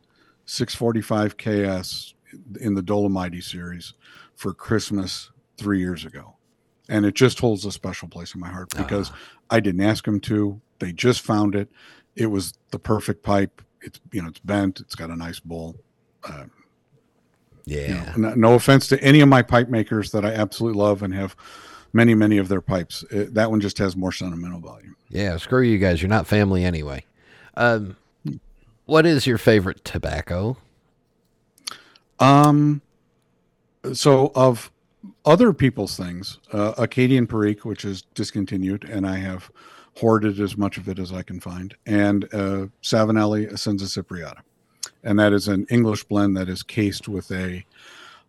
645 KS in the Dolomite series for Christmas three years ago, and it just holds a special place in my heart because I didn't ask them to. They just found it. It was the perfect pipe. It's you know it's bent. It's got a nice bowl. Uh, yeah. you know, no, no offense to any of my pipe makers that I absolutely love and have many many of their pipes. Uh that one just has more sentimental value. Yeah, screw you guys. You're not family anyway. Um, what is your favorite tobacco? Um, so of other people's things, uh, Acadian Perique, which is discontinued, and I have hoarded as much of it as I can find, and uh, Savinelli Essenza Cipriata, and that is an English blend that is cased with a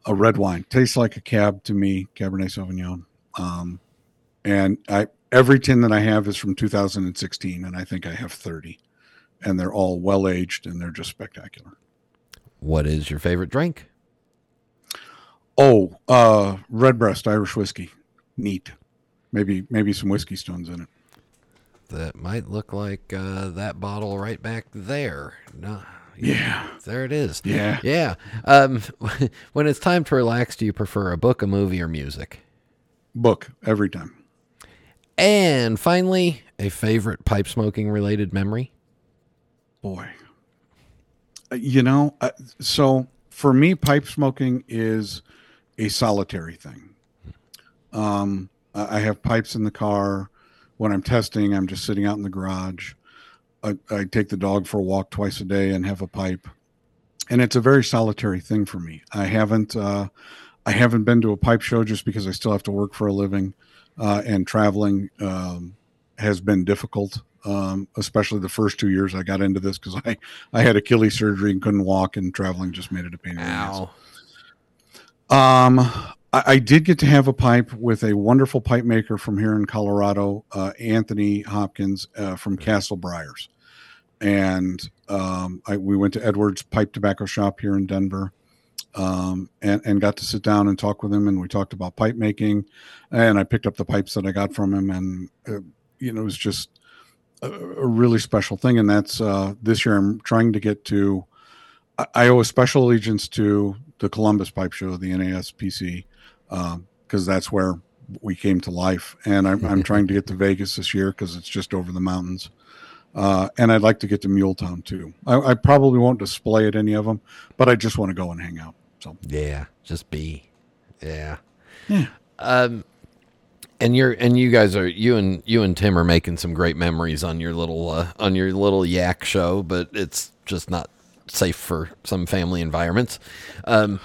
a red wine. Tastes like a cab to me, Cabernet Sauvignon. Um, and I every tin that I have is from 2016, and I think I have 30, and they're all well aged and they're just spectacular. What is your favorite drink? Oh, uh, Redbreast Irish whiskey, neat. Maybe maybe some whiskey stones in it. that might look like uh, that bottle right back there. No, Yeah. there it is. Yeah. Yeah. Um, when it's time to relax, do you prefer a book, a movie, or music? Book every time. And finally, a favorite pipe smoking related memory? Boy. Uh, You know, uh, so for me, pipe smoking is a solitary thing. Um, I I have pipes in the car. When I'm testing, I'm just sitting out in the garage. I, I take the dog for a walk twice a day and have a pipe, and it's a very solitary thing for me. I haven't, uh, I haven't been to a pipe show just because I still have to work for a living, uh, and traveling um, has been difficult. Um, especially the first two years I got into this because I, I had Achilles surgery and couldn't walk, and traveling just made it a pain in the ass. Um, I, I did get to have a pipe with a wonderful pipe maker from here in Colorado, uh, Anthony Hopkins uh, from Castle Briars, and um, I, we went to Edwards Pipe Tobacco Shop here in Denver, um, and and got to sit down and talk with him, and we talked about pipe making, and I picked up the pipes that I got from him, and uh, you know it was just a, a really special thing, and that's uh, this year I'm trying to get to. I, I owe a special allegiance to the Columbus Pipe Show, the NASPC, because that's where we came to life. And I'm, I'm trying to get to Vegas this year because it's just over the mountains. Uh, and I'd like to get to Muletown too. I, I probably won't display at any of them, but I just want to go and hang out. So Yeah, just be. Yeah. Yeah. Um and you're and you guys are you and you and Tim are making some great memories on your little uh, on your little yak show, but it's just not safe for some family environments. Um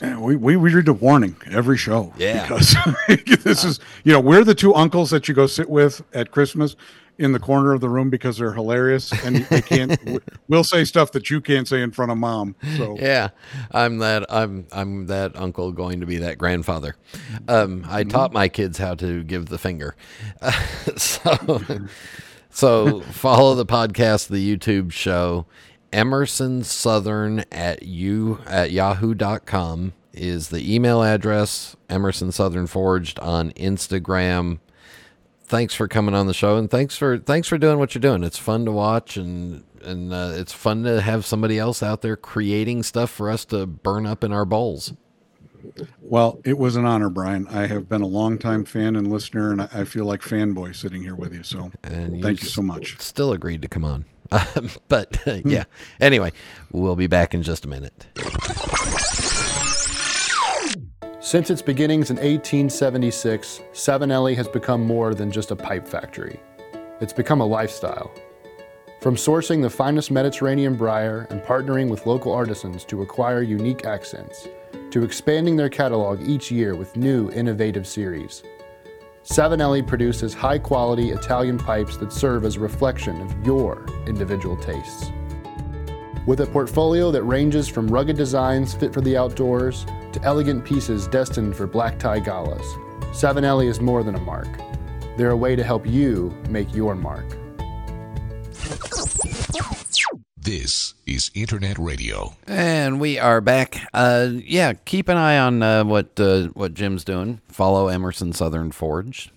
Yeah, we, we we read a warning every show. Yeah. Because this is you know, we're the two uncles that you go sit with at Christmas in the corner of the room because they're hilarious and they can't we'll say stuff that you can't say in front of mom. So yeah, I'm that I'm I'm that uncle going to be that grandfather. Um, I taught my kids how to give the finger, so so follow the podcast, the YouTube show. Emerson Southern at you at yahoo.com is the email address. Emerson Southern Forged on Instagram. Thanks for coming on the show and thanks for thanks for doing what you're doing. It's fun to watch and and uh, it's fun to have somebody else out there creating stuff for us to burn up in our bowls. Well, it was an honor, Brian. I have been a longtime fan and listener, and I feel like fanboy sitting here with you. So And thank you so much. Still agreed to come on. But yeah. Anyway, we'll be back in just a minute. Since its beginnings in 1876, Savinelli has become more than just a pipe factory. It's become a lifestyle. From sourcing the finest Mediterranean briar and partnering with local artisans to acquire unique accents, to expanding their catalog each year with new innovative series. Savinelli produces high quality Italian pipes that serve as a reflection of your individual tastes. With a portfolio that ranges from rugged designs fit for the outdoors to elegant pieces destined for black tie galas, Savinelli is more than a mark. They're a way to help you make your mark. This is Internet Radio. And we are back. Uh, yeah, keep an eye on uh, what uh, what Jim's doing. Follow Emerson Southern Forge.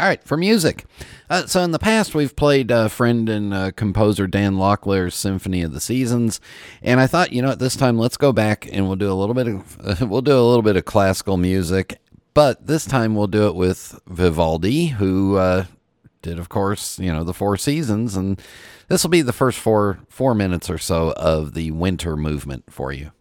All right, for music. Uh, so in the past, we've played uh, friend and uh, composer Dan Locklear's Symphony of the Seasons, and I thought, you know, at this time, let's go back and we'll do a little bit of we'll do a little bit of classical music, but this time we'll do it with Vivaldi, who uh, did, of course, you know, the Four Seasons, and this will be the first four four minutes or so of the winter movement for you.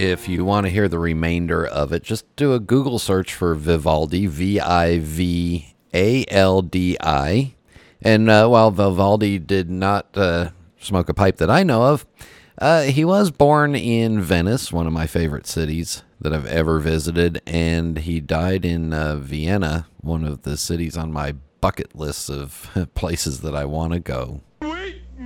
If you want to hear the remainder of it, just do a Google search for Vivaldi, V I V A L D I. And uh, while Vivaldi did not uh, smoke a pipe that I know of, uh, he was born in Venice, one of my favorite cities that I've ever visited, and he died in uh, Vienna, one of the cities on my bucket list of places that I want to go.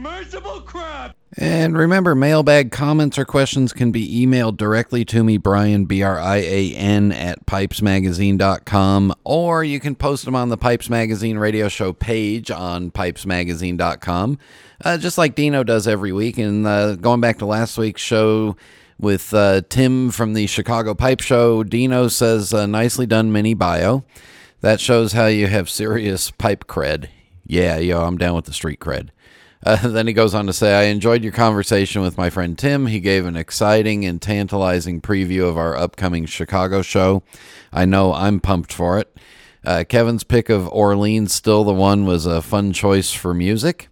Crap! And remember, mailbag comments or questions can be emailed directly to me, Brian, B R I A N, at pipesmagazine.com, or you can post them on the Pipes Magazine radio show page on pipesmagazine.com, uh, just like Dino does every week. And uh, going back to last week's show with uh, Tim from the Chicago Pipe Show, Dino says, uh, nicely done mini bio. That shows how you have serious pipe cred. Yeah, yo, I'm down with the street cred. Uh, then he goes on to say, I enjoyed your conversation with my friend Tim. He gave an exciting and tantalizing preview of our upcoming Chicago show. I know I'm pumped for it. Uh, Kevin's pick of Orleans, Still the One, was a fun choice for music.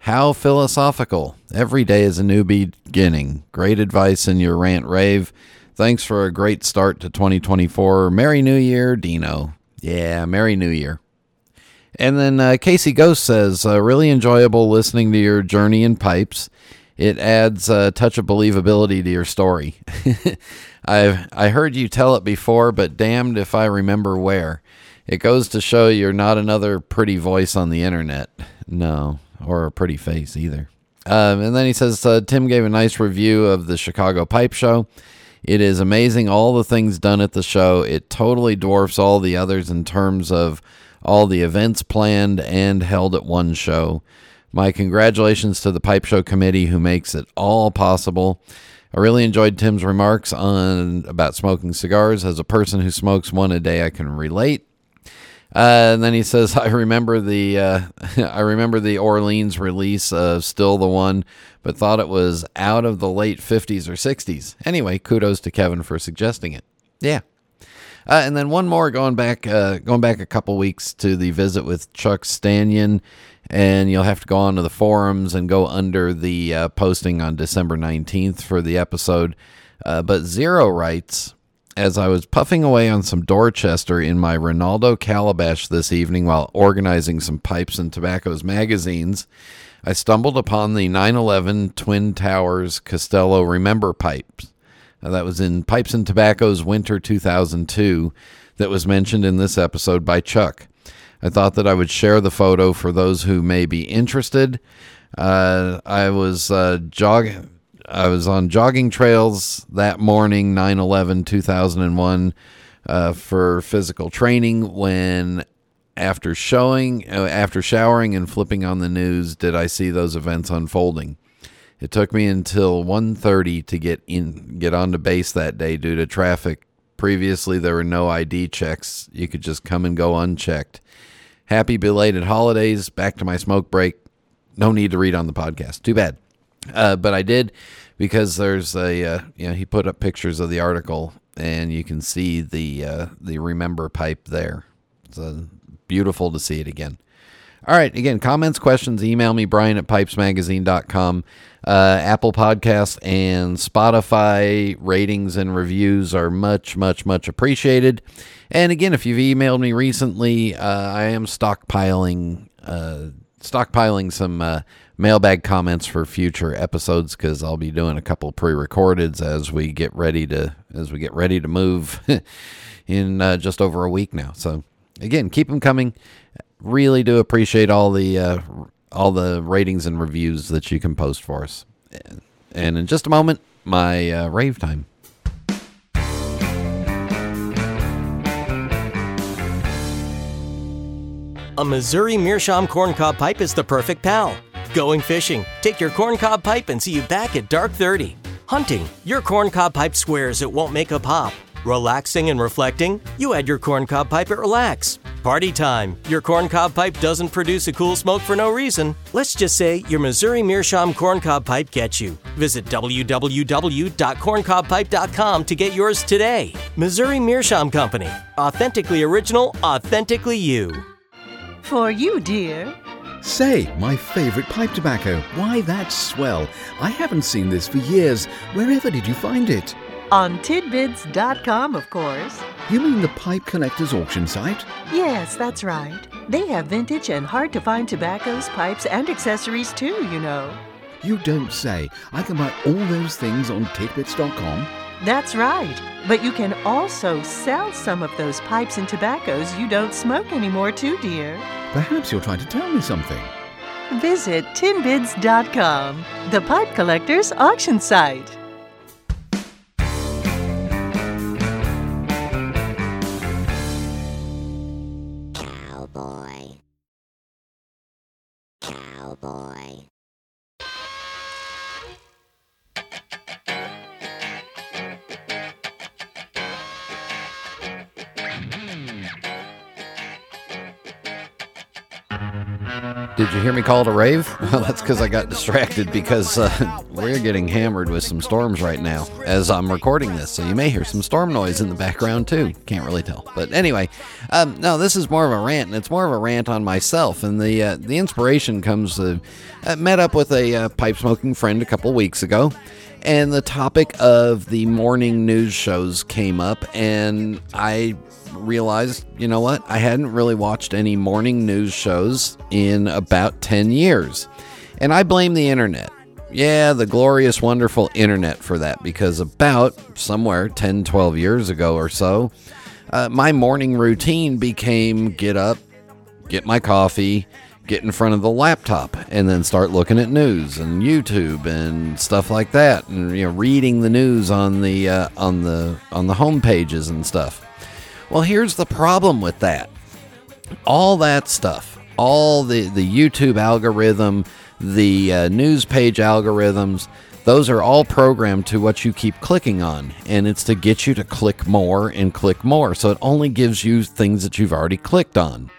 How philosophical. Every day is a new beginning. Great advice in your rant rave. Thanks for a great start to 2024. Merry New Year, Dino. Yeah, Merry New Year. And then uh, Casey Ghost says, uh, really enjoyable listening to your journey in pipes. It adds a touch of believability to your story. I've I heard you tell it before, but damned if I remember where. It goes to show you're not another pretty voice on the internet. No, or a pretty face either. Um, and then he says, uh, Tim gave a nice review of the Chicago Pipe Show. It is amazing all the things done at the show. It totally dwarfs all the others in terms of all the events planned and held at one show. My congratulations to the Pipe Show Committee who makes it all possible. I really enjoyed Tim's remarks on about smoking cigars. As a person who smokes one a day, I can relate. Uh, and then he says, "I remember the uh, I remember the Orleans release of Still the One, but thought it was out of the late '50s or '60s." Anyway, kudos to Kevin for suggesting it. Yeah, uh, and then one more going back, uh, going back a couple weeks to the visit with Chuck Stanion, and you'll have to go onto the forums and go under the uh, posting on December nineteenth for the episode. Uh, but Zero writes, as I was puffing away on some Dorchester in my Ronaldo calabash this evening while organizing some pipes and tobaccos magazines, I stumbled upon the 911 Twin Towers Castello Remember pipes. Uh, that was in Pipes and Tobacco's Winter 2002 that was mentioned in this episode by Chuck. I thought that I would share the photo for those who may be interested. Uh, I was uh, jogging. I was on jogging trails that morning, 9 11 2001, uh, for physical training. When, after showing, uh, after showering and flipping on the news, did I see those events unfolding. It took me until 1:30 to get in, get onto base that day due to traffic. Previously, there were no ID checks. You could just come and go unchecked. Happy belated holidays. Back to my smoke break. No need to read on the podcast. Too bad. Uh, but I did because there's a uh, you know he put up pictures of the article and you can see the uh, the remember pipe there. It's beautiful to see it again. All right, again, comments, questions, email me, Brian at pipesmagazine.com. Uh, Apple Podcasts and Spotify ratings and reviews are much, much, much appreciated. And again, if you've emailed me recently, uh, I am stockpiling uh, stockpiling some uh, mailbag comments for future episodes because I'll be doing a couple pre-recordeds as we get ready to as we get ready to move in uh, just over a week now. So again, keep them coming. Really do appreciate all the uh, all the ratings and reviews that you can post for us. And in just a moment, my uh, rave time. A Missouri Meerschaum corncob pipe is the perfect pal. Going fishing, take your corncob pipe and see you back at dark 30. Hunting, your corncob pipe swears it won't make a pop. Relaxing and reflecting, you add your corncob pipe at Relax. Party time, your corncob pipe doesn't produce a cool smoke for no reason. Let's just say your Missouri Meerschaum corncob pipe gets you. Visit www.corncobpipe.com to get yours today. Missouri Meerschaum Company. Authentically original, authentically you. For you, dear. Say, my favorite pipe tobacco. Why, that's swell. I haven't seen this for years. Wherever did you find it? On tinbids.com, of course. You mean the pipe collector's auction site? Yes, that's right. They have vintage and hard to find tobaccos, pipes, and accessories too, you know. You don't say. I can buy all those things on tinbids.com. That's right. But you can also sell some of those pipes and tobaccos you don't smoke anymore, too, dear. Perhaps you're trying to tell me something. Visit tinbids.com, the pipe collector's auction site. Did you hear me call it a rave? Well, that's because I got distracted because uh, we're getting hammered with some storms right now as I'm recording this. So you may hear some storm noise in the background too. Can't really tell. But anyway, um, no, this is more of a rant, and it's more of a rant on myself. And the uh, the inspiration comes. Uh, I met up with a uh, pipe smoking friend a couple weeks ago, and the topic of the morning news shows came up, and I realized, you know what? I hadn't really watched any morning news shows in about 10 years. And I blame the internet. Yeah, the glorious, wonderful internet for that because about somewhere 10, 12 years ago or so, uh, my morning routine became get up, get my coffee, get in front of the laptop, and then start looking at news and YouTube and stuff like that, and you know, reading the news on the uh, on the on the home pages and stuff. Well, here's the problem with that. All that stuff, all the, the YouTube algorithm, the uh, news page algorithms, those are all programmed to what you keep clicking on. And it's to get you to click more and click more. So it only gives you things that you've already clicked on.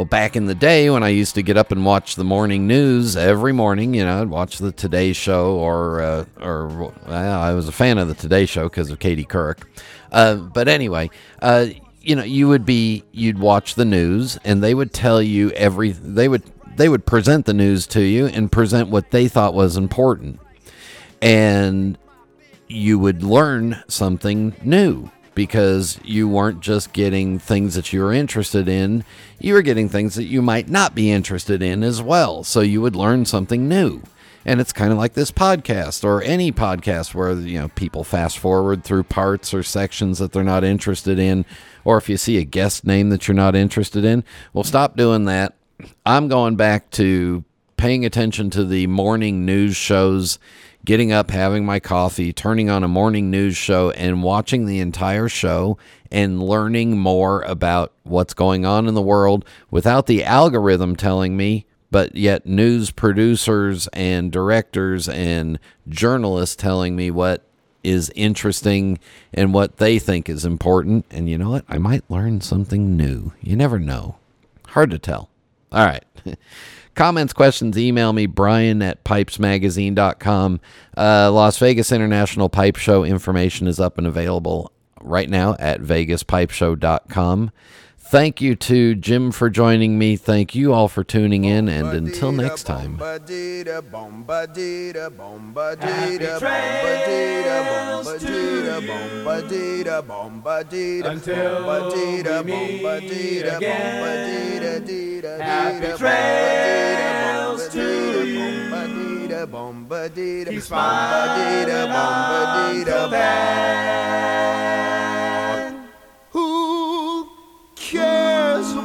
Well, back in the day when I used to get up and watch the morning news every morning, you know, I'd watch the Today Show or, uh, or well, I was a fan of the Today Show because of Katie Couric. Uh, but anyway, uh, you know, you would be, you'd watch the news and they would tell you every, they would, they would present the news to you and present what they thought was important. And you would learn something new because you weren't just getting things that you were interested in, you were getting things that you might not be interested in as well. So you would learn something new. And it's kind of like this podcast or any podcast where you know people fast forward through parts or sections that they're not interested in, or if you see a guest name that you're not interested in, well, stop doing that. I'm going back to paying attention to the morning news shows, getting up, having my coffee, turning on a morning news show, and watching the entire show and learning more about what's going on in the world without the algorithm telling me, but yet news producers and directors and journalists telling me what is interesting and what they think is important. And you know what? I might learn something new. You never know. Hard to tell. All right. Comments, questions, email me, Brian at pipesmagazine.com. Uh, Las Vegas International Pipe Show information is up and available right now at vegaspipeshow.com. Thank you to Jim for joining me. Thank you all for tuning in. And until next time. Happy trails until we meet again. Happy trails to you. Keep smiling until then.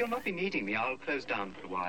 You'll not be needing me, I'll close down for a while.